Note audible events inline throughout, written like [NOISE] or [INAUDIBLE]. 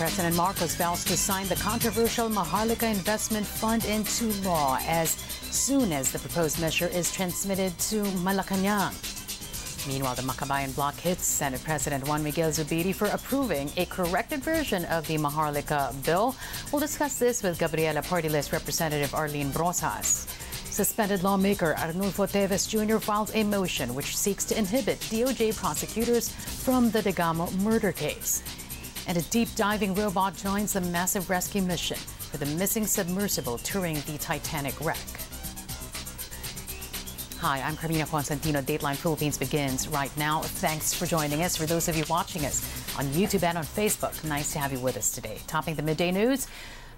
President Marcos vows to sign the controversial Maharlika Investment Fund into law as soon as the proposed measure is transmitted to Malacanang. Meanwhile, the Makabayan bloc hits Senate President Juan Miguel Zubiri for approving a corrected version of the Maharlika bill. We'll discuss this with Gabriela Party List Representative Arlene Brosas. Suspended lawmaker Arnulfo Teves Jr. files a motion which seeks to inhibit DOJ prosecutors from the Degamo murder case. And a deep diving robot joins the massive rescue mission for the missing submersible touring the Titanic wreck. Hi, I'm Carmina Constantino. Dateline Philippines begins right now. Thanks for joining us. For those of you watching us on YouTube and on Facebook, nice to have you with us today. Topping the midday news,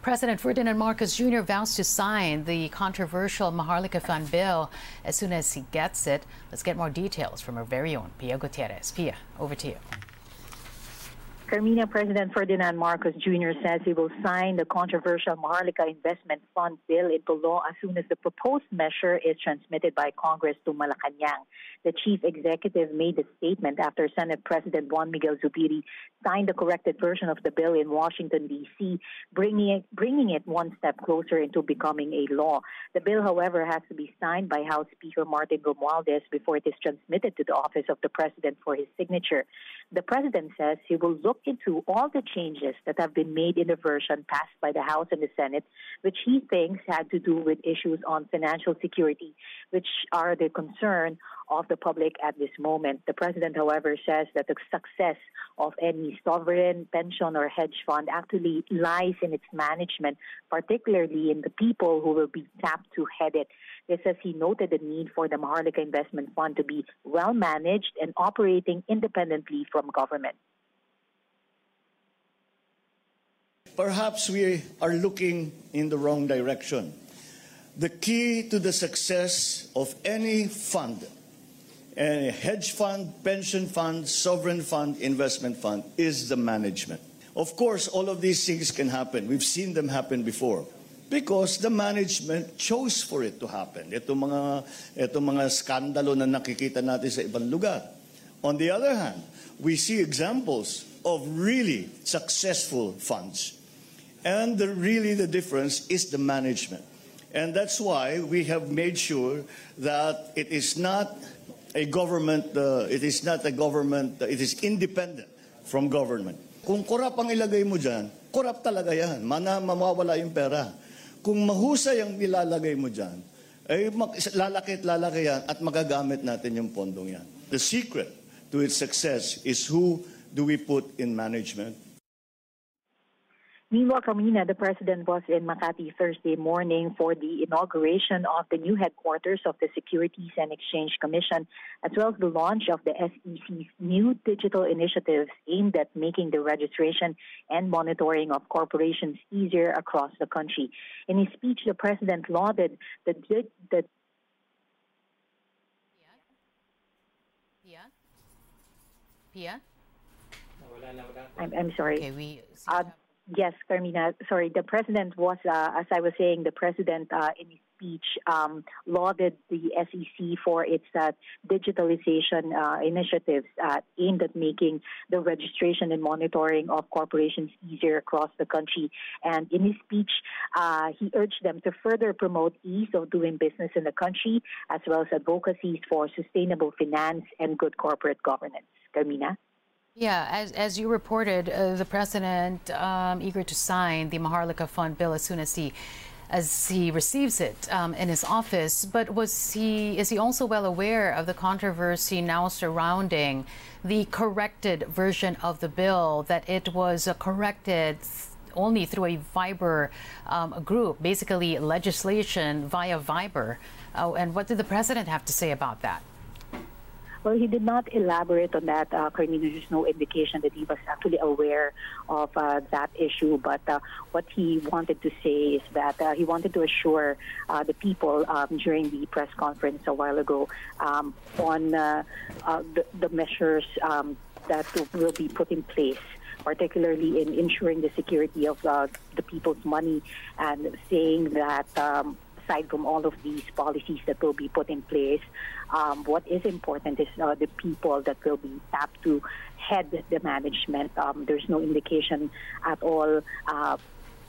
President Ferdinand Marcos Jr. vows to sign the controversial Maharlika Fund bill as soon as he gets it. Let's get more details from our very own Pia Gutierrez. Pia, over to you. Carmina President Ferdinand Marcos Jr. says he will sign the controversial Maharlika Investment Fund bill into law as soon as the proposed measure is transmitted by Congress to Malacanang. The chief executive made the statement after Senate President Juan Miguel Zubiri signed the corrected version of the bill in Washington, D.C., bringing it, bringing it one step closer into becoming a law. The bill, however, has to be signed by House Speaker Martin Romualdez before it is transmitted to the office of the president for his signature. The president says he will look into all the changes that have been made in the version passed by the House and the Senate, which he thinks had to do with issues on financial security, which are the concern of the public at this moment. The president, however, says that the success of any sovereign pension or hedge fund actually lies in its management, particularly in the people who will be tapped to head it. This as he noted the need for the Maharlika Investment Fund to be well managed and operating independently from government. Perhaps we are looking in the wrong direction. The key to the success of any fund, any hedge fund, pension fund, sovereign fund, investment fund, is the management. Of course, all of these things can happen. We've seen them happen before because the management chose for it to happen. Ito mga, ito mga skandalo na nakikita natin sa ibang lugar. On the other hand, we see examples of really successful funds. And the, really the difference is the management. And that's why we have made sure that it is not a government, uh, it is not a government, it is independent from government. Kung korap ang ilagay mo dyan, korap talaga yan. Mana mamawala yung pera. Kung mahusay ang nilalagay mo dyan, ay lalaki at lalaki yan at magagamit natin yung pondong yan. The secret to its success is who do we put in management Meanwhile, Carmina, the president was in Makati Thursday morning for the inauguration of the new headquarters of the Securities and Exchange Commission, as well as the launch of the SEC's new digital initiatives aimed at making the registration and monitoring of corporations easier across the country. In his speech, the president lauded the, the Pia? Pia? I'm, I'm sorry. Okay, we. Uh, Yes, Carmina. Sorry, the president was, uh, as I was saying, the president uh, in his speech um, lauded the SEC for its uh, digitalization uh, initiatives uh, aimed at making the registration and monitoring of corporations easier across the country. And in his speech, uh, he urged them to further promote ease of doing business in the country, as well as advocacies for sustainable finance and good corporate governance. Carmina? Yeah, as, as you reported, uh, the president um, eager to sign the Maharlika Fund bill as soon as he as he receives it um, in his office. But was he is he also well aware of the controversy now surrounding the corrected version of the bill that it was corrected only through a Viber um, group, basically legislation via Viber. Uh, and what did the president have to say about that? Well, he did not elaborate on that, uh. There's no indication that he was actually aware of uh, that issue. But uh, what he wanted to say is that uh, he wanted to assure uh, the people um, during the press conference a while ago um, on uh, uh, the, the measures um, that will be put in place particularly in ensuring the security of uh, the people's money and saying that um, aside from all of these policies that will be put in place, um, what is important is uh, the people that will be tapped to head the management. Um, there's no indication at all, uh,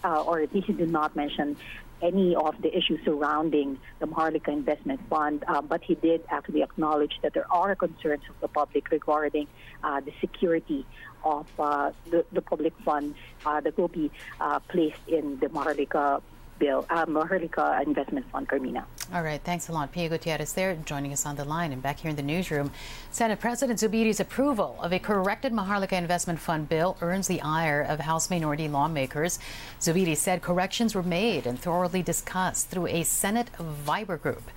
uh, or at least he did not mention any of the issues surrounding the Maharlika Investment Fund, uh, but he did actually acknowledge that there are concerns of the public regarding uh, the security of uh, the, the, public funds uh, that will be uh, placed in the Maharlika bill, uh, Maharlika Investment Fund, Carmina. All right, thanks a lot. Pia Gutierrez there joining us on the line. And back here in the newsroom, Senate President Zubiri's approval of a corrected Maharlika Investment Fund bill earns the ire of House minority lawmakers. Zubiri said corrections were made and thoroughly discussed through a Senate Viber group.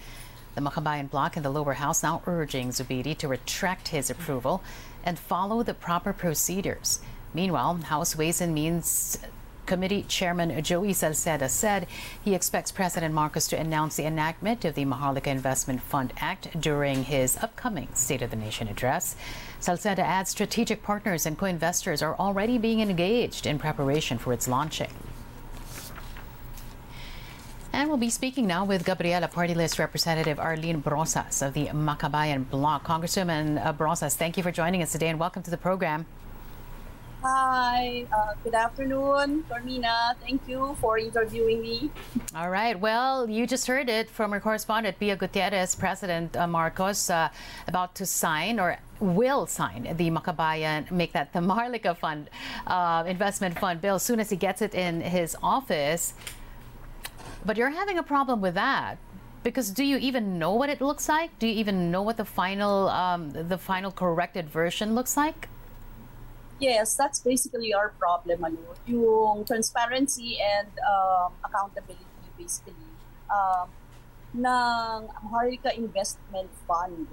The Makabayan bloc in the lower house now urging Zubiri to retract his approval and follow the proper procedures. Meanwhile, House Ways and Means Committee Chairman Joey Salceda said he expects President Marcos to announce the enactment of the Maharlika Investment Fund Act during his upcoming State of the Nation address. Salceda adds strategic partners and co-investors are already being engaged in preparation for its launching. And we'll be speaking now with Gabriela Party List Representative Arlene Brosas of the Makabayan Bloc. Congresswoman uh, Brosas, thank you for joining us today and welcome to the program. Hi, uh, good afternoon, Carmina. Thank you for interviewing me. All right. Well, you just heard it from our correspondent, Pia Gutierrez, President uh, Marcos, uh, about to sign or will sign the Makabayan, make that the Maharlika Fund uh, investment fund bill as soon as he gets it in his office. But you're having a problem with that because do you even know what it looks like? Do you even know what the final um, the final corrected version looks like? Yes, that's basically our problem. Ano, yung transparency and um, accountability basically um, ng Maharlika Investment Fund.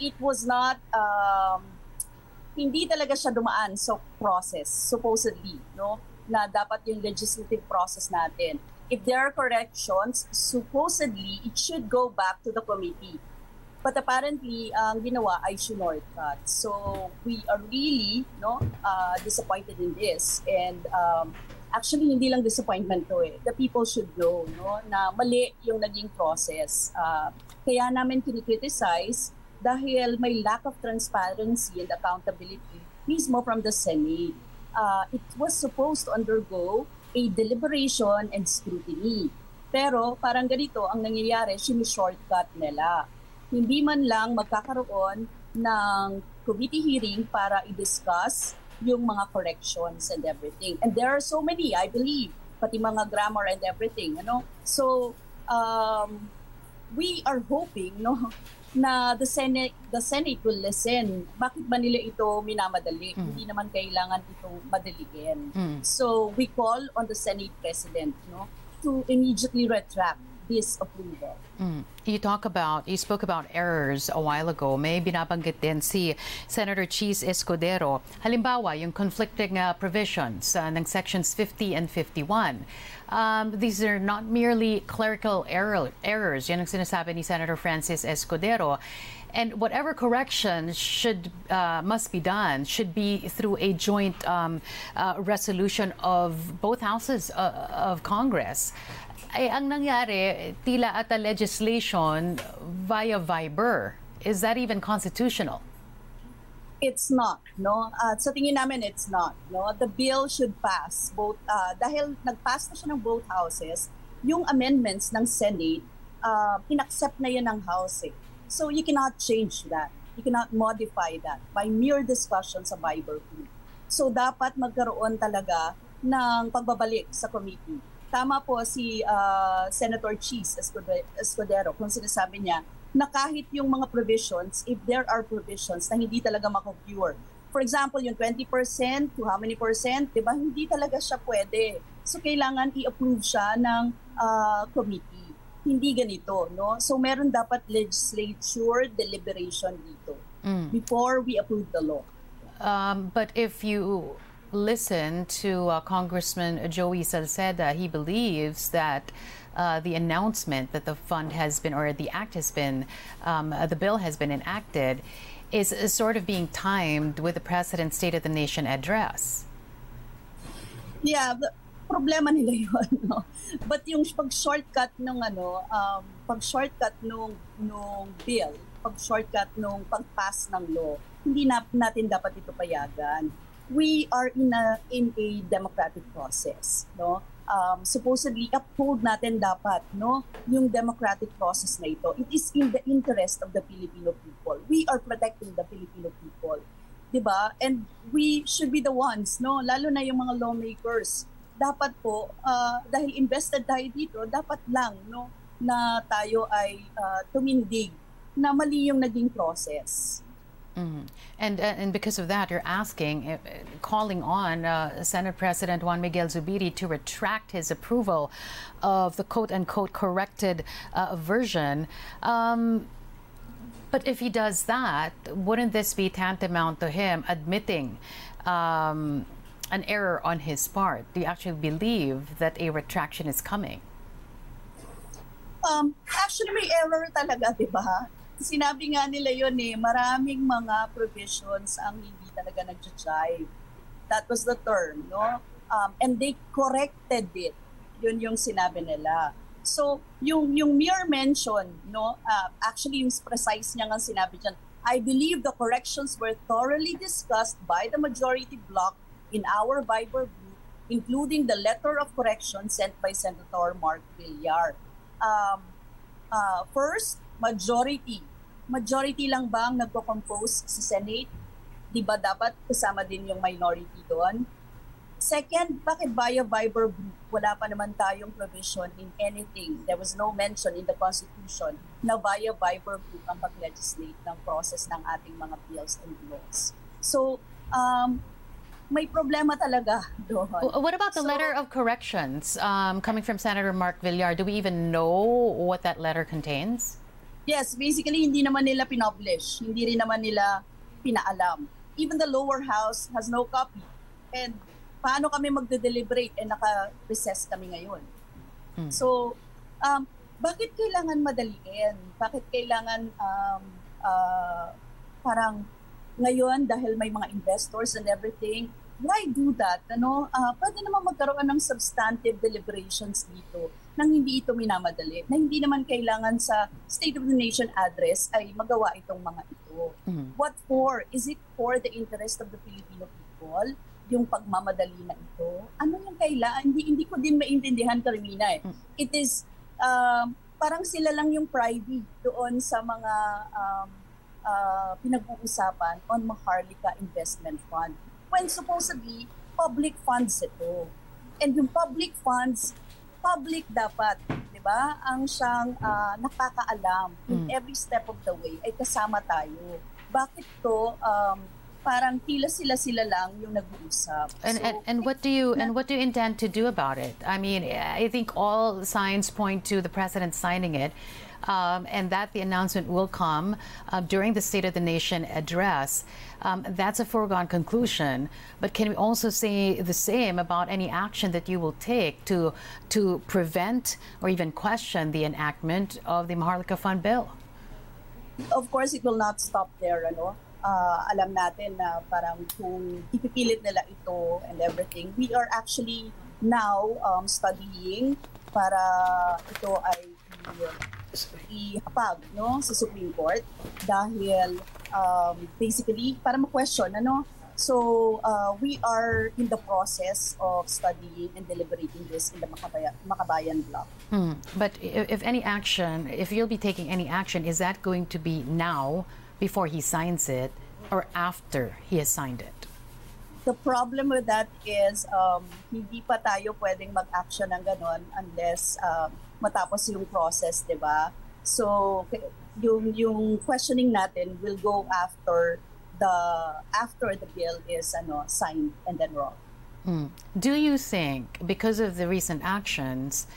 It was not, um, hindi talaga siya dumaan sa process, supposedly, no? na dapat yung legislative process natin. If there are corrections, supposedly, it should go back to the committee But apparently, ang ginawa ay shortcut. So we are really no uh, disappointed in this. And um, actually, hindi lang disappointment to eh. The people should know no, na mali yung naging process. Uh, kaya namin kinikriticize dahil may lack of transparency and accountability mismo from the Senate. Uh, it was supposed to undergo a deliberation and scrutiny. Pero parang ganito ang nangyayari, shortcut nila hindi man lang magkakaroon ng committee hearing para i-discuss yung mga corrections and everything. And there are so many, I believe, pati mga grammar and everything, ano? So, um, we are hoping, no, [LAUGHS] na the Senate the Senate will listen. Bakit ba nila ito minamadali? Mm. Hindi naman kailangan itong madaliin. Mm. So we call on the Senate President no to immediately retract this approval. Mm. You talk about, you spoke about errors a while ago. May binabanggit din si Senator Chiz Escudero. Halimbawa, yung conflicting uh, provisions uh, ng sections 50 and 51. Um, these are not merely clerical error, errors. Yan ang sinasabi ni Senator Francis Escudero. And whatever correction should uh, must be done should be through a joint um, uh, resolution of both houses uh, of Congress. Eh, ang nangyari, tila ata legislation via Viber. Is that even constitutional? It's not, no? Uh, sa tingin namin, it's not, no? The bill should pass both, uh, dahil nag-pass na siya ng both houses, yung amendments ng Senate, uh, inaccept na yan ng House eh. So you cannot change that. You cannot modify that by mere discussion sa Bible group. So dapat magkaroon talaga ng pagbabalik sa committee tama po si uh, Senator Cheese Escudero kung sinasabi niya na kahit yung mga provisions, if there are provisions na hindi talaga makocure, for example, yung 20% to how many percent, di ba, hindi talaga siya pwede. So, kailangan i-approve siya ng uh, committee. Hindi ganito, no? So, meron dapat legislature deliberation dito mm. before we approve the law. Um, but if you listen to uh, Congressman Joey Salceda, he believes that uh, the announcement that the fund has been, or the act has been, um, uh, the bill has been enacted, is, is, sort of being timed with the President's State of the Nation address. Yeah, problema nila [LAUGHS] yun, no? But yung pag-shortcut nung ano, um, pag-shortcut nung, nung bill, pag-shortcut nung pag-pass ng law, hindi na, natin dapat ito payagan. We are in a, in a democratic process, no? Um, supposedly, uphold natin dapat, no? Yung democratic process na ito. It is in the interest of the Filipino people. We are protecting the Filipino people. 'di ba? And we should be the ones, no? Lalo na yung mga lawmakers dapat po, uh, dahil invested tayo dito, dapat lang no, na tayo ay uh, tumindig na mali yung naging process. Mm. And uh, and because of that, you're asking, uh, calling on uh, Senate President Juan Miguel Zubiri to retract his approval of the quote unquote corrected uh, version. Um, but if he does that, wouldn't this be tantamount to him admitting um, an error on his part? Do you actually believe that a retraction is coming? Um, actually, may error talaga, di ba? Sinabi nga nila yon eh, maraming mga provisions ang hindi talaga nag-jive. That was the term, no? Um, and they corrected it. Yun yung sinabi nila. So, yung, yung mere mention, no, uh, actually yung precise niya nga sinabi dyan, I believe the corrections were thoroughly discussed by the majority bloc in our Viber group, including the letter of correction sent by Senator Mark Villar. Um, uh, first, majority. Majority lang ba ang nagko-compose sa Senate? Di ba dapat kasama din yung minority doon? Second, bakit via Viber group? Wala pa naman tayong provision in anything. There was no mention in the Constitution na via Viber group ang pag-legislate ng process ng ating mga bills and laws. So, um, may problema talaga [LAUGHS] doon. What about the so, letter of corrections um, coming from Senator Mark Villar? Do we even know what that letter contains? Yes, basically hindi naman nila pinublish. Hindi rin naman nila pinaalam. Even the lower house has no copy. And paano kami magde-deliberate eh naka-recess kami ngayon? Hmm. So, um, bakit kailangan madaliin? Bakit kailangan um, uh, parang ngayon dahil may mga investors and everything, why do that? Ano, uh, pwede naman magkaroon ng substantive deliberations dito nang hindi ito minamadali, na hindi naman kailangan sa State of the Nation address ay magawa itong mga ito. Mm-hmm. What for? Is it for the interest of the Filipino people? Yung pagmamadali na ito? Ano yung kailangan? Hindi, hindi ko din maintindihan, Carmina. Eh. Mm-hmm. It is, uh, parang sila lang yung private doon sa mga um, uh, pinag-uusapan on Maharlika Investment Fund when supposedly public funds ito. And yung public funds, public dapat, di ba? Ang siyang uh, nakakaalam in mm. every step of the way ay kasama tayo. Bakit to um, parang tila sila sila lang yung nag-uusap. And, so, and, and what do you and what do you intend to do about it? I mean, I think all signs point to the president signing it um, and that the announcement will come uh, during the State of the Nation address. Um, that's a foregone conclusion. But can we also say the same about any action that you will take to to prevent or even question the enactment of the Maharlika Fund bill? Of course, it will not stop there. Ano? Uh, alam natin na parang kung ipipilit nila ito and everything, we are actually now um, studying para ito ay ihapag no, sa Supreme Court dahil um, basically para ma-question ano So uh, we are in the process of studying and deliberating this in the Makabayan, Makabayan block. Hmm. But if, if, any action, if you'll be taking any action, is that going to be now before he signs it or after he has signed it? The problem with that is um, hindi pa tayo pwedeng mag-action ng ganon unless um, matapos yung process, 'di ba? So yung yung questioning natin will go after the after the bill is ano signed and then rolled. Hmm. Do you think because of the recent actions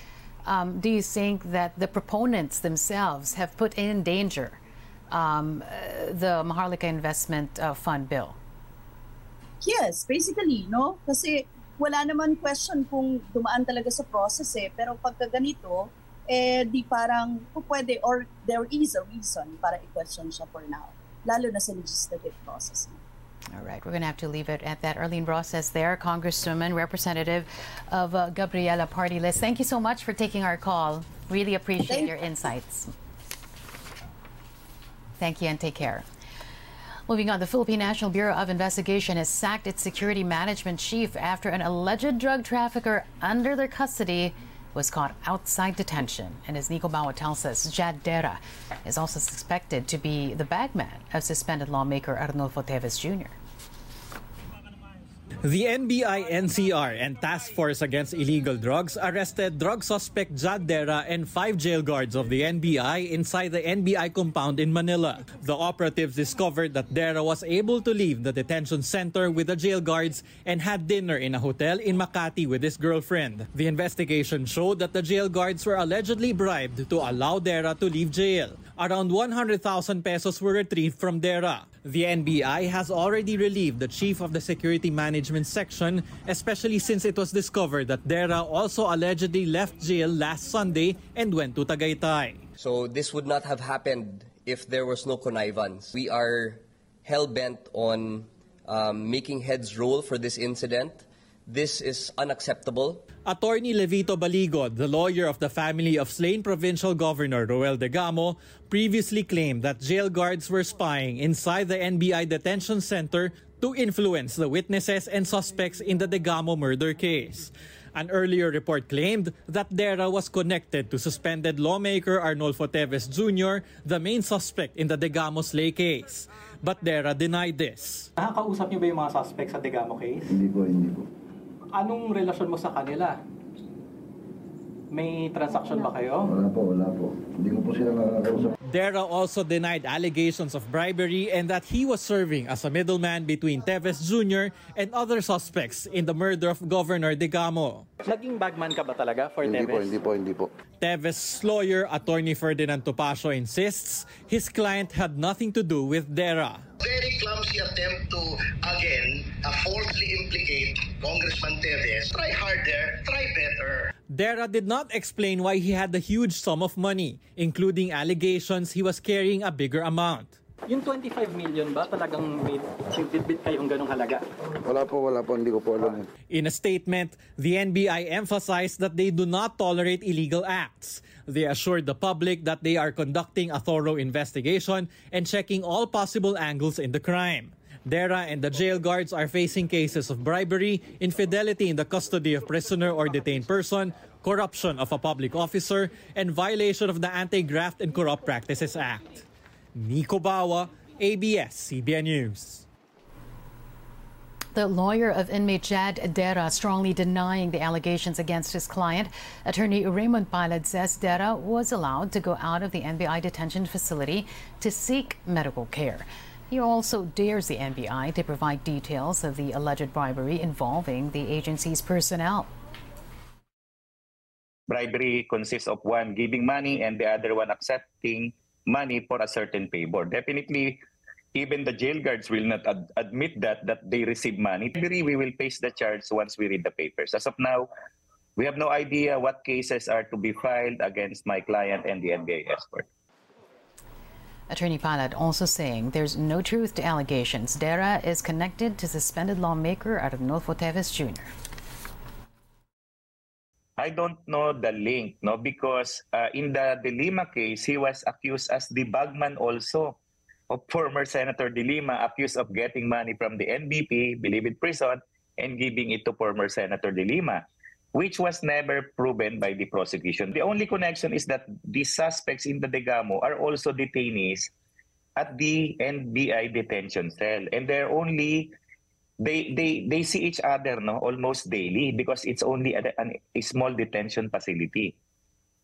um, do you think that the proponents themselves have put in danger um, the Maharlika Investment uh, Fund bill? Yes, basically, no? Kasi wala naman question kung dumaan talaga sa process eh. Pero pagka ganito, eh di parang pwede or there is a reason para i-question siya for now. Lalo na sa legislative process. All right, we're going to have to leave it at that. Arlene Brosas there, Congresswoman, representative of uh, Gabriela Party List. Thank you so much for taking our call. Really appreciate Thank your insights. Thank you and take care. Moving on, the Philippine National Bureau of Investigation has sacked its security management chief after an alleged drug trafficker under their custody was caught outside detention. And as Nico tells us, Jad Dera is also suspected to be the bagman of suspended lawmaker Arnulfo Teves Jr. The NBI NCR and Task Force Against Illegal Drugs arrested drug suspect Jad Dera and five jail guards of the NBI inside the NBI compound in Manila. The operatives discovered that Dera was able to leave the detention center with the jail guards and had dinner in a hotel in Makati with his girlfriend. The investigation showed that the jail guards were allegedly bribed to allow Dera to leave jail. Around 100,000 pesos were retrieved from Dera. The NBI has already relieved the chief of the security management section, especially since it was discovered that Dera also allegedly left jail last Sunday and went to Tagaytay. So this would not have happened if there was no connivance. We are hell-bent on um, making heads roll for this incident. This is unacceptable. Attorney Levito Baligod, the lawyer of the family of slain provincial governor Roel Degamo, previously claimed that jail guards were spying inside the NBI detention center to influence the witnesses and suspects in the Degamo murder case. An earlier report claimed that Dera was connected to suspended lawmaker Arnulfo Teves Jr., the main suspect in the Degamo Slay case. But Dera denied this. Nakakausap niyo ba yung mga suspects sa Degamo case? Hindi po, hindi po. Anong relasyon mo sa kanila? May transaction ba kayo? Wala po, wala po. Hindi ko po sila nakakausap. Dera also denied allegations of bribery and that he was serving as a middleman between Teves Jr. and other suspects in the murder of Governor Degamo. Naging bagman ka ba talaga for Hindi Teves? po, hindi po, hindi po. Teves' lawyer, attorney Ferdinand Topacio, insists his client had nothing to do with Dera. Very clumsy attempt to, again, uh, falsely implicate Congressman Teves. Try harder, try better. Dera did not explain why he had a huge sum of money, including allegations he was carrying a bigger amount. Yung 25 million ba talagang may bit kayong ganong halaga? Wala po, wala po. Hindi ko po alam. In a statement, the NBI emphasized that they do not tolerate illegal acts. They assured the public that they are conducting a thorough investigation and checking all possible angles in the crime. Dera and the jail guards are facing cases of bribery, infidelity in the custody of prisoner or detained person, corruption of a public officer, and violation of the Anti-Graft and Corrupt Practices Act. Nico Bawa, ABS-CBN News. The lawyer of inmate Jad Dera strongly denying the allegations against his client. Attorney Raymond Pilot says Dera was allowed to go out of the NBI detention facility to seek medical care. He also dares the NBI to provide details of the alleged bribery involving the agency's personnel. Bribery consists of one giving money and the other one accepting money for a certain favor. Definitely, even the jail guards will not ad- admit that that they receive money. We will face the charge once we read the papers. As of now, we have no idea what cases are to be filed against my client and the NBI escort. Attorney Pilot also saying there's no truth to allegations. Dera is connected to suspended lawmaker Arnulfo Teves Jr. I don't know the link, no, because uh, in the De Lima case, he was accused as the bagman also of former Senator De Lima, accused of getting money from the NBP, Bilibid prison, and giving it to former Senator De Lima, which was never proven by the prosecution. The only connection is that the suspects in the Degamo are also detainees at the NBI detention cell, and they're only they they they see each other no almost daily because it's only a, a small detention facility.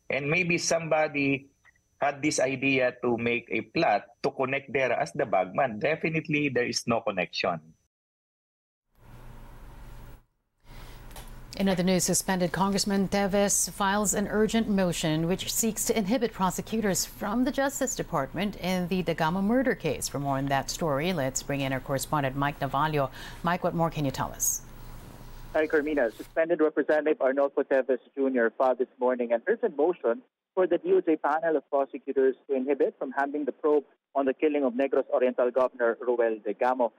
And maybe somebody had this idea to make a plot to connect there as the bagman. Definitely there is no connection In other news, suspended Congressman Teves files an urgent motion which seeks to inhibit prosecutors from the Justice Department in the Degamo murder case. For more on that story, let's bring in our correspondent Mike Navallo. Mike, what more can you tell us? Hi, Carmina. Suspended Representative Arnulfo Teves Jr. filed this morning an urgent motion for the DOJ panel of prosecutors to inhibit from handling the probe on the killing of Negros Oriental Governor Roel Degamo.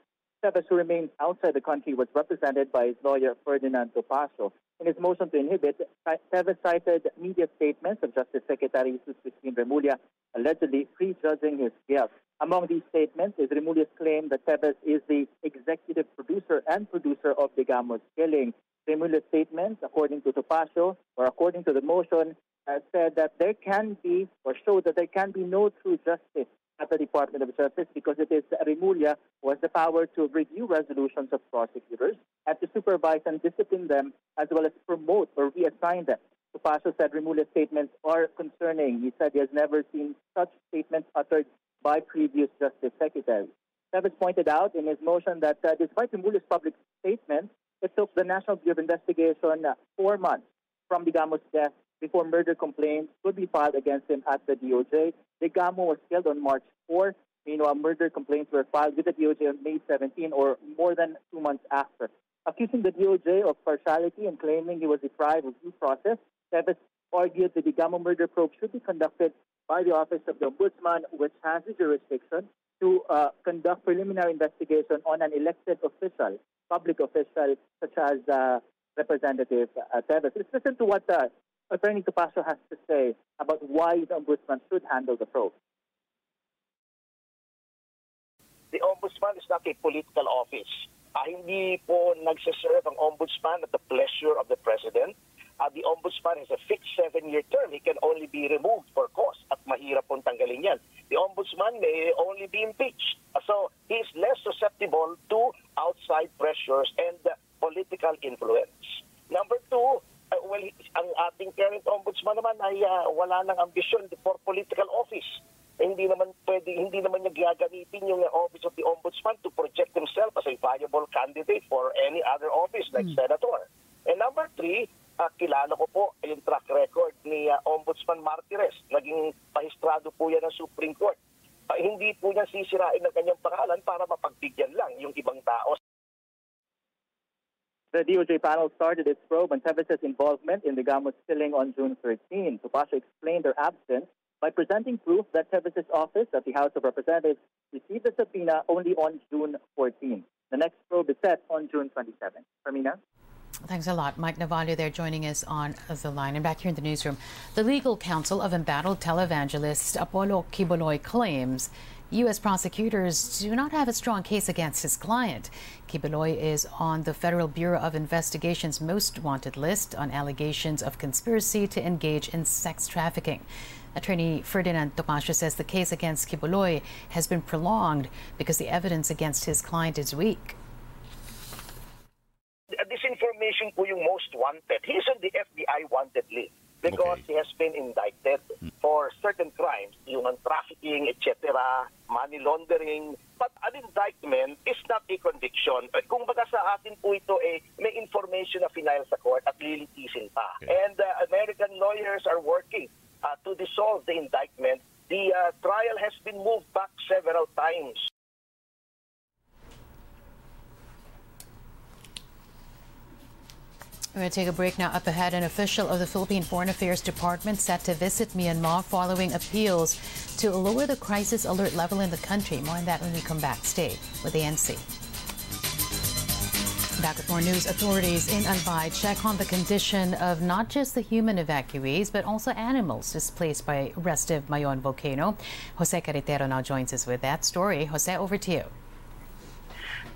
Teves, who remains outside the country, was represented by his lawyer Ferdinand Topacio. In his motion to inhibit, Teves cited media statements of Justice Secretary Jesus Crispin Remulla allegedly prejudging his guilt. Among these statements is Remulla's claim that Teves is the executive producer and producer of Degamo's killing. Remulla's statements, according to Topacio, or according to the motion, uh, said that there can be, or showed that there can be no true justice at the Department of Justice because it is Remulla who has the power to review resolutions of prosecutors and to supervise and discipline them as well as promote or reassign them. Topacio said Remulla's statements are concerning. He said he has never seen such statements uttered by previous Justice Secretary. Teves pointed out in his motion that uh, despite Remulla's public statements, it took the National Bureau of Investigation uh, four months from Degamo's death before murder complaints could be filed against him at the DOJ. Degamo was killed on March 4. Meanwhile, murder complaints were filed with the DOJ on May 17 or more than two months after. Accusing the DOJ of partiality and claiming he was deprived of due process, Teves argued that the Degamo murder probe should be conducted by the Office of the Ombudsman, which has the jurisdiction to uh, conduct preliminary investigation on an elected official, public official, such as uh, Representative uh, Teves. Let's listen to what uh, Attorney Topacio has to say about why the Ombudsman should handle the probe. The Ombudsman is not a political office. Uh, hindi po nagsiserve ang Ombudsman at the pleasure of the President. Uh, the Ombudsman has a fixed seven-year term. He can only be removed for cause at mahirap pong tanggalin yan. The Ombudsman may only be impeached. Involvement in the Gamos killing on June 13. Topacio explained their absence by presenting proof that Teves's office at the House of Representatives received the subpoena only on June 14. The next probe is set on June 27. Carmina? Thanks a lot. Mike Navallo there joining us on the line. And back here in the newsroom, the legal counsel of embattled televangelist Apollo Quiboloy claims U.S. prosecutors do not have a strong case against his client. Quiboloy is on the Federal Bureau of Investigation's most wanted list on allegations of conspiracy to engage in sex trafficking. Attorney Ferdinand Topacio says the case against Quiboloy has been prolonged because the evidence against his client is weak. This information po yung most wanted. He's on the FBI wanted list because okay. he has been indicted for certain crimes, human trafficking, etc., money laundering. But an indictment is not a conviction. Kung baga sa atin po ito, eh, may information na final sa court at lilitisin pa. Okay. And uh, American lawyers are working uh, to dissolve the indictment, the uh, trial has been moved back several times. We're going to take a break now. Up ahead, an official of the Philippine Foreign Affairs Department set to visit Myanmar following appeals to lower the crisis alert level in the country. More on that when we come back. Stay with ANC. Back with more news. Authorities in Albay check on the condition of not just the human evacuees, but also animals displaced by restive Mayon volcano. Jose Carretero now joins us with that story. Jose, over to you.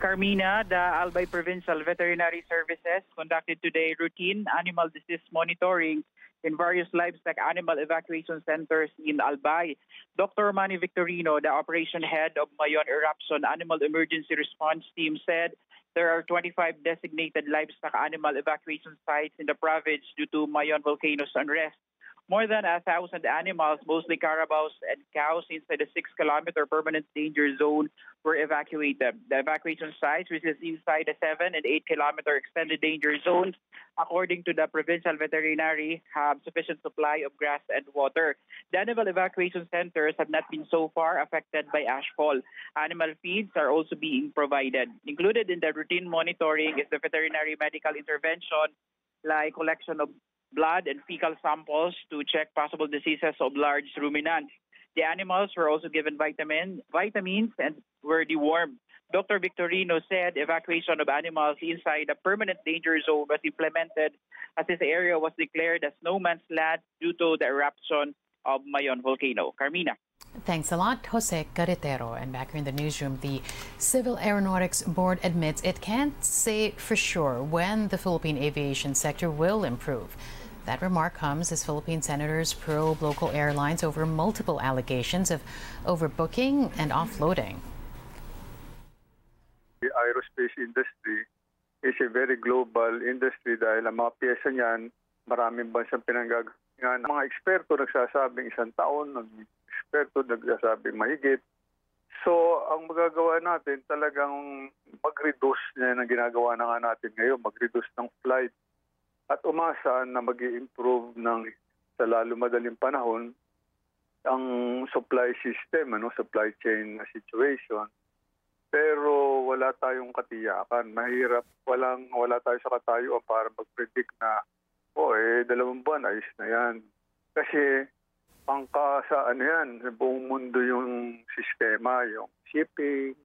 Carmina, the Albay Provincial Veterinary Services conducted today routine animal disease monitoring in various livestock animal evacuation centers in Albay. Dr. Manny Victorino, the operation head of Mayon Eruption Animal Emergency Response Team, said there are 25 designated livestock animal evacuation sites in the province due to Mayon volcano's unrest. More than a thousand animals, mostly carabaos and cows, inside the six kilometer permanent danger zone were evacuated. The evacuation sites, which is inside the seven and eight kilometer extended danger zones, according to the provincial veterinary, have sufficient supply of grass and water. The animal evacuation centers have not been so far affected by ashfall. Animal feeds are also being provided. Included in the routine monitoring is the veterinary medical intervention like collection of blood and fecal samples to check possible diseases of large ruminants. The animals were also given vitamin, vitamins and were dewormed Dr. Victorino said evacuation of animals inside a permanent danger zone was implemented as this area was declared as no man's land due to the eruption of Mayon volcano. Carmina. Thanks a lot, Jose Carretero. And back here in the newsroom, the Civil Aeronautics Board admits it can't say for sure when the Philippine aviation sector will improve. That remark comes as Philippine senators probe local airlines over multiple allegations of overbooking and offloading. The aerospace industry is a very global industry dahil ang mga pyesa niyan, maraming bansang pinanggagalingan. Mga eksperto nagsasabing isang taon, eksperto nagsasabing mahigit. So, ang magagawa natin talagang mag-reduce na ng ginagawa na nga natin ngayon, mag-reduce ng flight at umasa na mag improve ng sa lalo madaling panahon ang supply system, ano, supply chain situation. Pero wala tayong katiyakan. Mahirap, walang, wala tayo sa katayuan para mag-predict na, oh, eh, dalawang buwan, ayos na yan. Kasi, pangka sa ano yan, buong mundo yung sistema, yung shipping,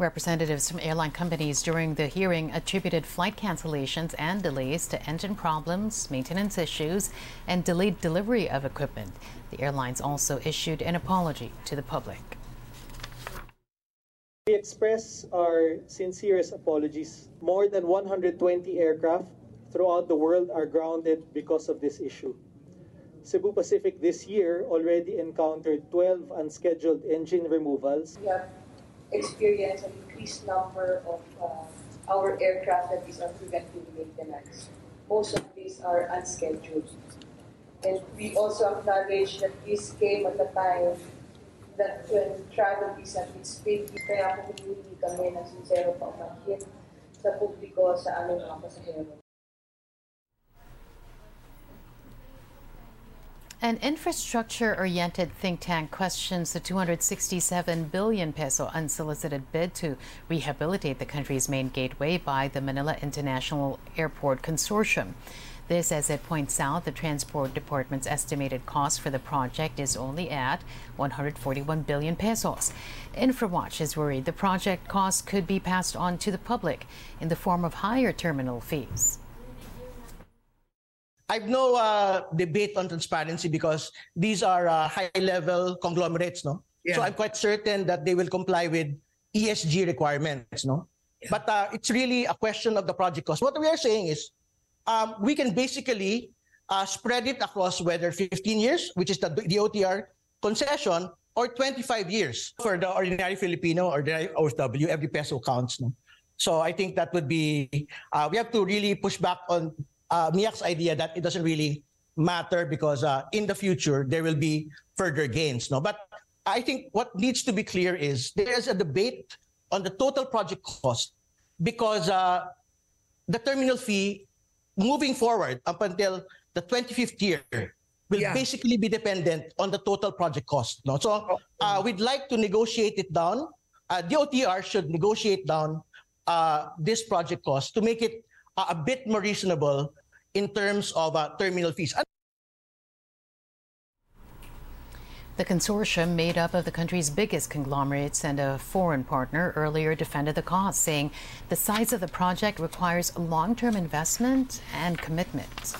Representatives from airline companies during the hearing attributed flight cancellations and delays to engine problems, maintenance issues, and delayed delivery of equipment. The airlines also issued an apology to the public. We express our sincerest apologies. More than 120 aircraft throughout the world are grounded because of this issue. Cebu Pacific this year already encountered 12 unscheduled engine removals. Yeah experience an increased number of uh, our aircraft that is on preventive maintenance. Most of these are unscheduled. And we also acknowledge that this came at a time that when travel is at its peak, kaya humihingi kami ng sincero paumanhin sa publiko sa aming mga pasahero. An infrastructure-oriented think tank questions the 267 billion peso unsolicited bid to rehabilitate the country's main gateway by the Manila International Airport Consortium. This as it points out the Transport Department's estimated cost for the project is only at 141 billion pesos. InfraWatch is worried the project cost could be passed on to the public in the form of higher terminal fees. I've no uh, debate on transparency because these are uh, high-level conglomerates, no? Yeah. So I'm quite certain that they will comply with ESG requirements, no? Yeah. But uh, it's really a question of the project cost. What we are saying is um, we can basically uh, spread it across whether 15 years, which is the, the OTR concession, or 25 years for the ordinary Filipino or the OFW, every peso counts. No? So I think that would be, uh, we have to really push back on uh, MIAC's idea that it doesn't really matter because uh, in the future there will be further gains. No, but I think what needs to be clear is there is a debate on the total project cost because uh, the terminal fee moving forward up until the 25th year will yeah. basically be dependent on the total project cost. No? So uh, we'd like to negotiate it down. Uh, the OTR should negotiate down uh, this project cost to make it uh, a bit more reasonable in terms of uh, terminal fees. The consortium, made up of the country's biggest conglomerates and a foreign partner, earlier defended the cost, saying the size of the project requires long term investment and commitment.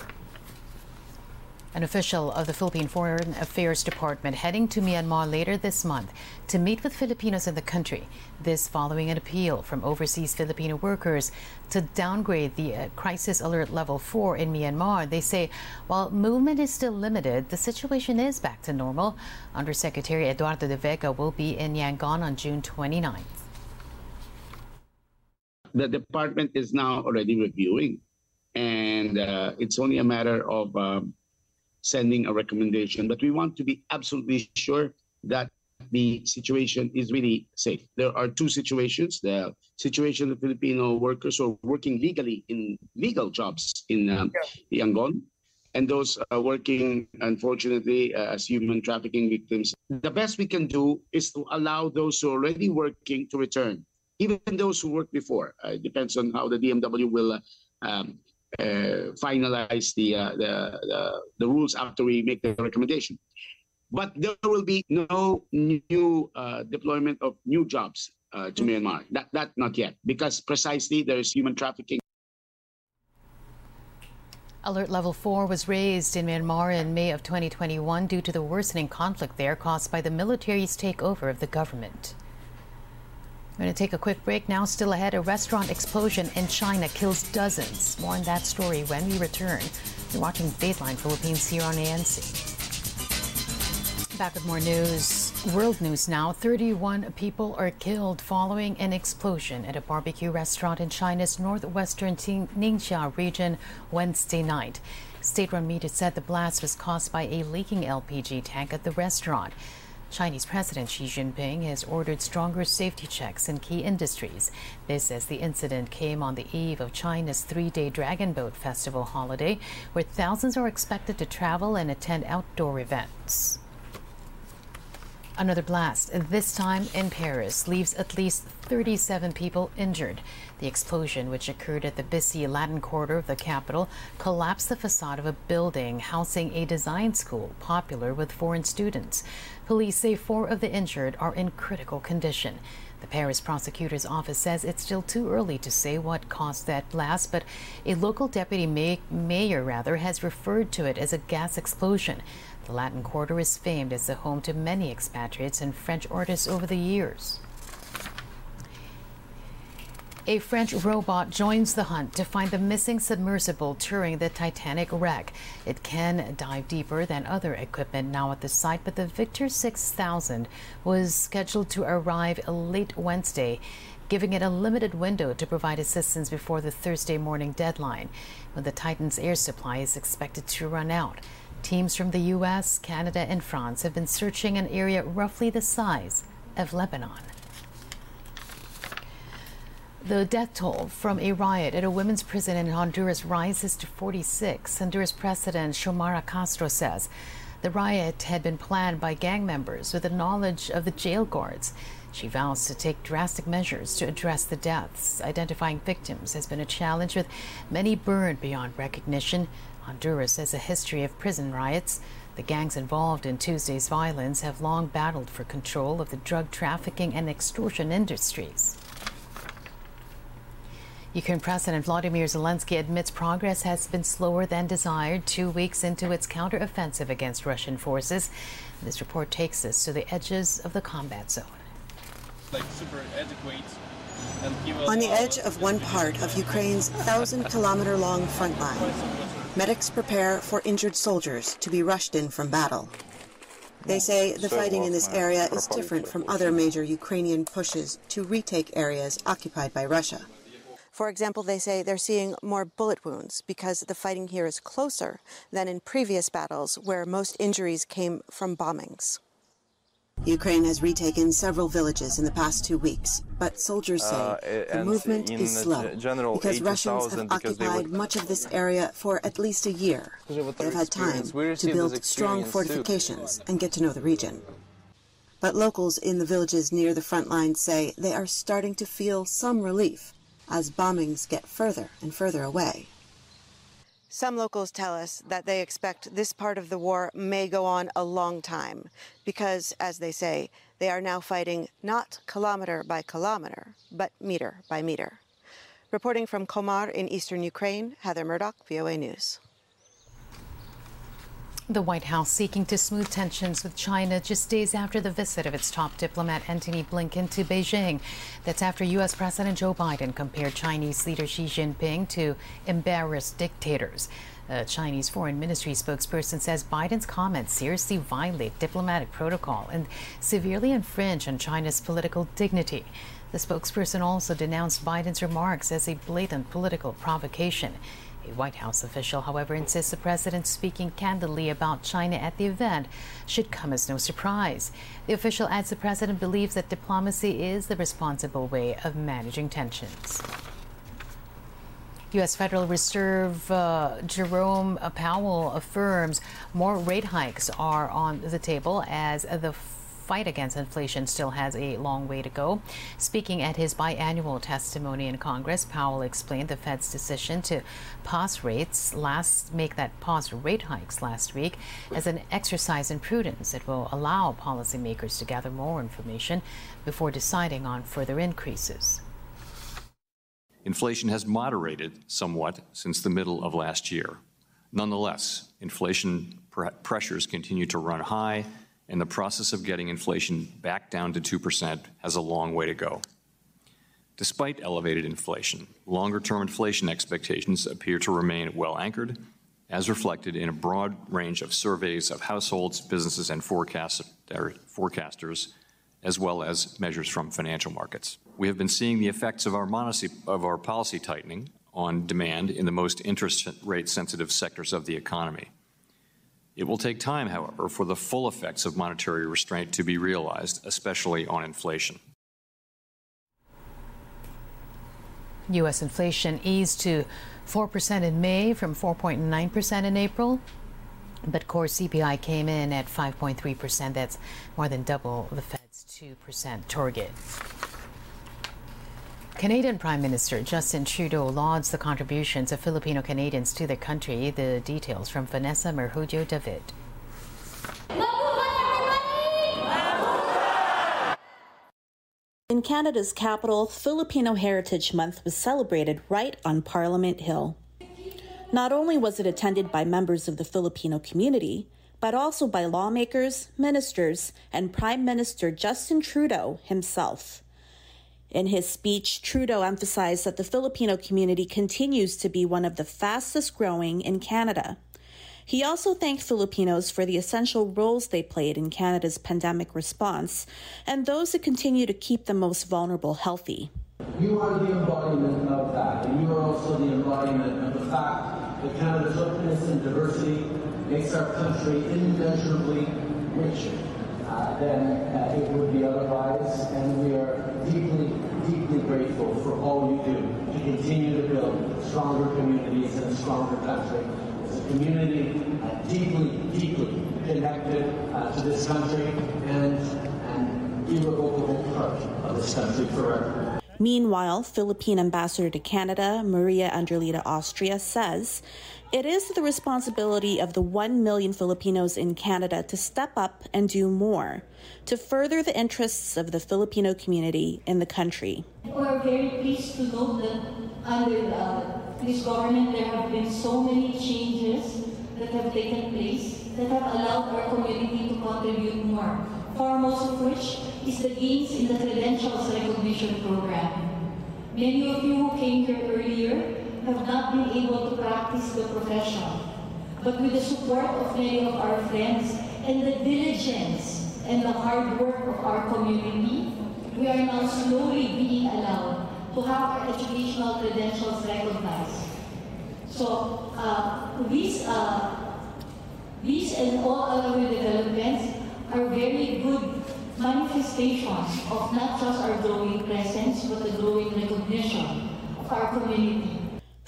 An official of the Philippine Foreign Affairs Department heading to Myanmar later this month to meet with Filipinos in the country. This following an appeal from overseas Filipino workers to downgrade the uh, crisis alert level 4 in Myanmar. They say while movement is still limited, the situation is back to normal. Undersecretary Eduardo de Vega will be in Yangon on June 29th. The department is now already reviewing, and uh, it's only a matter of um, sending a recommendation. But we want to be absolutely sure that the situation is really safe. There are two situations. The situation of Filipino workers who are working legally in legal jobs in um, yeah. Yangon, and those uh, working, unfortunately, uh, as human trafficking victims. The best we can do is to allow those who are already working to return, even those who worked before. Uh, it depends on how the DMW will uh, um, finalize the, uh, the, the, the rules after we make the recommendation. But there will be no new uh, deployment of new jobs uh, to Myanmar. That, that not yet, because precisely there is human trafficking. Alert level 4 was raised in Myanmar in May of 2021 due to the worsening conflict there caused by the military's takeover of the government. We're going to take a quick break now. Still ahead, a restaurant explosion in China kills dozens. More on that story when we return. You're watching Dateline Philippines here on ANC. Back with more news. World news now. 31 people are killed following an explosion at a barbecue restaurant in China's northwestern Ningxia region Wednesday night. State run media said the blast was caused by a leaking LPG tank at the restaurant. Chinese President Xi Jinping has ordered stronger safety checks in key industries. This as the incident came on the eve of China's three day Dragon Boat Festival holiday, where thousands are expected to travel and attend outdoor events. Another blast, this time in Paris, leaves at least 37 people injured. The explosion, which occurred at the busy Latin Quarter of the capital, collapsed the facade of a building housing a design school popular with foreign students. Police say four of the injured are in critical condition. The Paris prosecutor's office says it's still too early to say what caused that blast, but a local deputy may mayor rather has referred to it as a gas explosion. The Latin Quarter is famed as the home to many expatriates and French artists over the years. A French robot joins the hunt to find the missing submersible touring the Titanic wreck. It can dive deeper than other equipment now at the site, but the Victor 6000 was scheduled to arrive late Wednesday, giving it a limited window to provide assistance before the Thursday morning deadline, when the Titan's air supply is expected to run out. Teams from the U.S., Canada, and France have been searching an area roughly the size of Lebanon. The death toll from a riot at a women's prison in Honduras rises to 46. Honduras President Xiomara Castro says the riot had been planned by gang members with the knowledge of the jail guards. She vows to take drastic measures to address the deaths. Identifying victims has been a challenge with many burned beyond recognition. Honduras has a history of prison riots. The gangs involved in Tuesday's violence have long battled for control of the drug trafficking and extortion industries. Ukraine President Vladimir Zelensky admits progress has been slower than desired two weeks into its counteroffensive against Russian forces. This report takes us to the edges of the combat zone. Like On the edge of one part of Ukraine's thousand kilometer long front line, medics prepare for injured soldiers to be rushed in from battle. They say the fighting in this area is different from other major Ukrainian pushes to retake areas occupied by Russia. For example, they say they're seeing more bullet wounds because the fighting here is closer than in previous battles where most injuries came from bombings. Ukraine has retaken several villages in the past two weeks, but soldiers say uh, the movement is slow general, because Russians have occupied much of this area for at least a year. They've had time to build strong fortifications too. and get to know the region. But locals in the villages near the front lines say they are starting to feel some relief as bombings get further and further away. Some locals tell us that they expect this part of the war may go on a long time because, as they say, they are now fighting not kilometer by kilometer, but meter by meter. Reporting from Komar in eastern Ukraine, Heather Murdock, VOA News. The White House seeking to smooth tensions with China just days after the visit of its top diplomat Antony Blinken to Beijing. That's after U.S. President Joe Biden compared Chinese leader Xi Jinping to embarrassed dictators. A Chinese Foreign Ministry spokesperson says Biden's comments seriously violate diplomatic protocol and severely infringe on China's political dignity. The spokesperson also denounced Biden's remarks as a blatant political provocation. A White House official, however, insists the president speaking candidly about China at the event should come as no surprise. The official adds the president believes that diplomacy is the responsible way of managing tensions. U.S. Federal Reserve uh, Jerome Powell affirms more rate hikes are on the table as the fight against inflation still has a long way to go. Speaking at his biannual testimony in Congress, Powell explained the Fed's decision to pause rates last make that pause rate hikes last week as an exercise in prudence. It will allow policymakers to gather more information before deciding on further increases. Inflation has moderated somewhat since the middle of last year. Nonetheless, inflation pr- pressures continue to run high, and the process of getting inflation back down to 2% has a long way to go. Despite elevated inflation, longer term inflation expectations appear to remain well anchored, as reflected in a broad range of surveys of households, businesses, and er, forecasters, as well as measures from financial markets. We have been seeing the effects of our, of our policy tightening on demand in the most interest rate sensitive sectors of the economy. It will take time, however, for the full effects of monetary restraint to be realized, especially on inflation. U.S. inflation eased to 4% in May from 4.9% in April. But core CPI came in at 5.3%. That's more than double the Fed's 2% target. Canadian Prime Minister Justin Trudeau lauds the contributions of Filipino Canadians to the country. The details from Vanessa Merhudio David. In Canada's capital, Filipino Heritage Month was celebrated right on Parliament Hill. Not only was it attended by members of the Filipino community, but also by lawmakers, ministers, and Prime Minister Justin Trudeau himself. In his speech, Trudeau emphasized that the Filipino community continues to be one of the fastest growing in Canada. He also thanked Filipinos for the essential roles they played in Canada's pandemic response and those who continue to keep the most vulnerable healthy. You are the embodiment of that, and you are also the embodiment of the fact that Canada's openness and diversity makes our country immeasurably richer uh, than uh, it would be otherwise, and we are deeply grateful for all you do to continue to build stronger communities and a stronger country. As a community uh, deeply, deeply connected uh, to this country and an irrevocable part of this country forever. Meanwhile, Philippine ambassador to Canada, Maria Andrelita Austria, says it is the responsibility of the 1 million Filipinos in Canada to step up and do more to further the interests of the Filipino community in the country. We are very pleased to know that under uh, this government there have been so many changes that have taken place that have allowed our community to contribute more, foremost of which is the gains in the credentials recognition program. Many of you who came here earlier have not been able to practice the profession. But with the support of many of our friends and the diligence and the hard work of our community, we are now slowly being allowed to have our educational credentials recognized. So uh, these, uh, these and all other developments are very good manifestations of not just our growing presence, but the growing recognition of our community.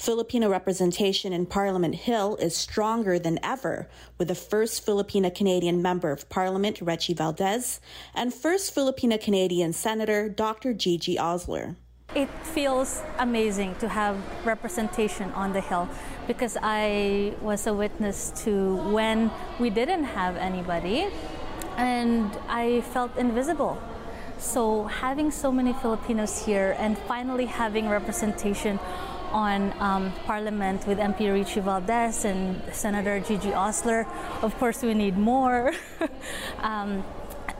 Filipino representation in Parliament Hill is stronger than ever, with the first Filipino Canadian member of Parliament, Reggie Valdez, and first Filipino Canadian Senator, Dr. Gigi Osler. It feels amazing to have representation on the Hill because I was a witness to when we didn't have anybody and I felt invisible. So having so many Filipinos here and finally having representation on um, Parliament with MP Rechie Valdez and Senator Gigi Osler. Of course, we need more. [LAUGHS] um,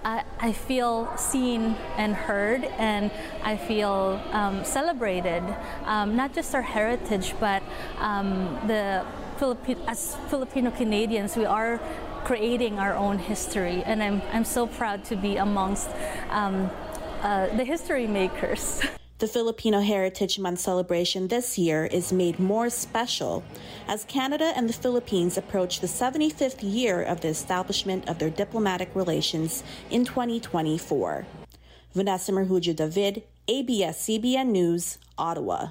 I, I, feel seen and heard, and I feel um, celebrated. Um, not just our heritage, but um, the Philippi- as Filipino Canadians, we are creating our own history, and I'm, I'm so proud to be amongst um, uh, the history makers. [LAUGHS] The Filipino Heritage Month celebration this year is made more special as Canada and the Philippines approach the 75th year of the establishment of their diplomatic relations in 2024. Vanessa Merhudio David, ABS-CBN News, Ottawa.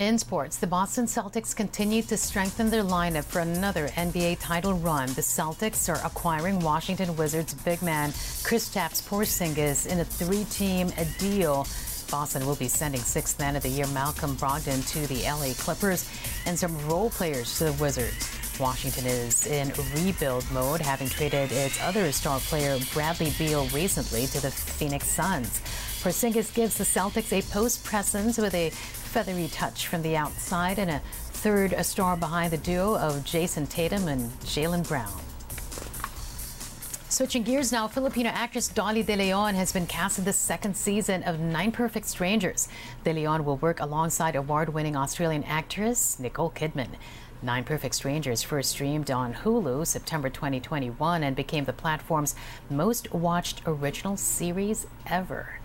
In sports, the Boston Celtics continue to strengthen their lineup for another NBA title run. The Celtics are acquiring Washington Wizards big man Kristaps Porzingis in a three-team deal. Boston will be sending sixth man of the year Malcolm Brogdon to the LA Clippers and some role players to the Wizards. Washington is in rebuild mode, having traded its other star player Bradley Beal recently to the Phoenix Suns. Porzingis gives the Celtics a post presence with a feathery touch from the outside and a third a star behind the duo of Jayson Tatum and Jaylen Brown. Switching gears now, Filipino actress Dolly De Leon has been cast in the second season of Nine Perfect Strangers. De Leon will work alongside award-winning Australian actress Nicole Kidman. Nine Perfect Strangers first streamed on Hulu September 2021 and became the platform's most watched original series ever.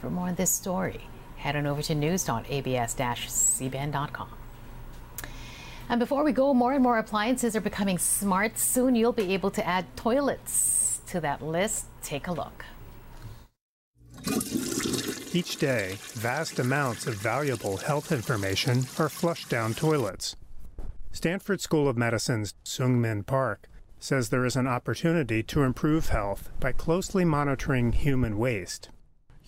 For more on this story, head on over to news.abs-cbn.com. And before we go, more and more appliances are becoming smart. Soon you'll be able to add toilets to that list. Take a look. Each day, vast amounts of valuable health information are flushed down toilets. Stanford School of Medicine's Seung-min Park says there is an opportunity to improve health by closely monitoring human waste.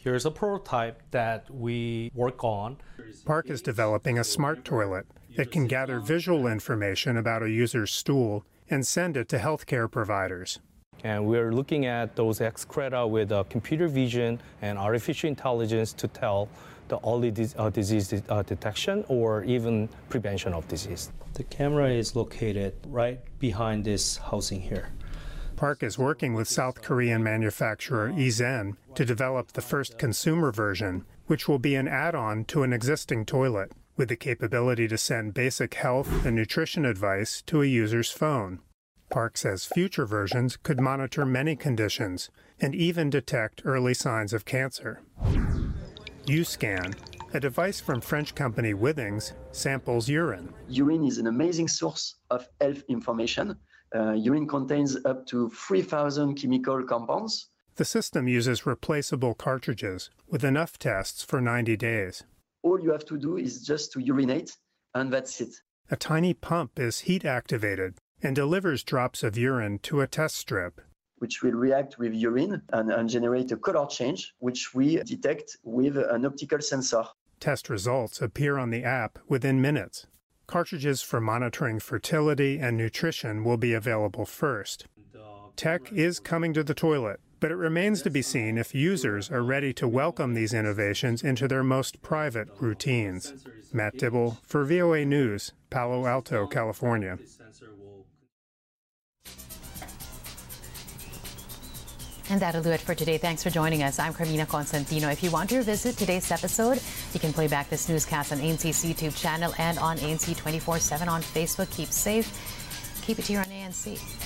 Here's a prototype that we work on. Park is developing a smart toilet that can gather visual information about a user's stool and send it to healthcare providers. And we're looking at those excreta with uh, computer vision and artificial intelligence to tell the early dis- uh, disease uh, detection or even prevention of disease. The camera is located right behind this housing here. Park is working with South Korean manufacturer Ezen to develop the first consumer version, which will be an add on to an existing toilet with the capability to send basic health and nutrition advice to a user's phone. Park says future versions could monitor many conditions and even detect early signs of cancer. UScan, a device from French company Withings, samples urine. Urine is an amazing source of health information uh, urine contains up to 3,000 chemical compounds. The system uses replaceable cartridges with enough tests for 90 days. All you have to do is just to urinate, and that's it. A tiny pump is heat activated and delivers drops of urine to a test strip. Which will react with urine and, and generate a color change, which we detect with an optical sensor. Test results appear on the app within minutes. Cartridges for monitoring fertility and nutrition will be available first. Tech is coming to the toilet, but it remains to be seen if users are ready to welcome these innovations into their most private routines. Matt Dibble for VOA News, Palo Alto, California. And that'll do it for today. Thanks for joining us. I'm Carmina Constantino. If you want to revisit today's episode, you can play back this newscast on ANC's YouTube channel and on ANC 24 7 on Facebook. Keep safe. Keep it here on ANC.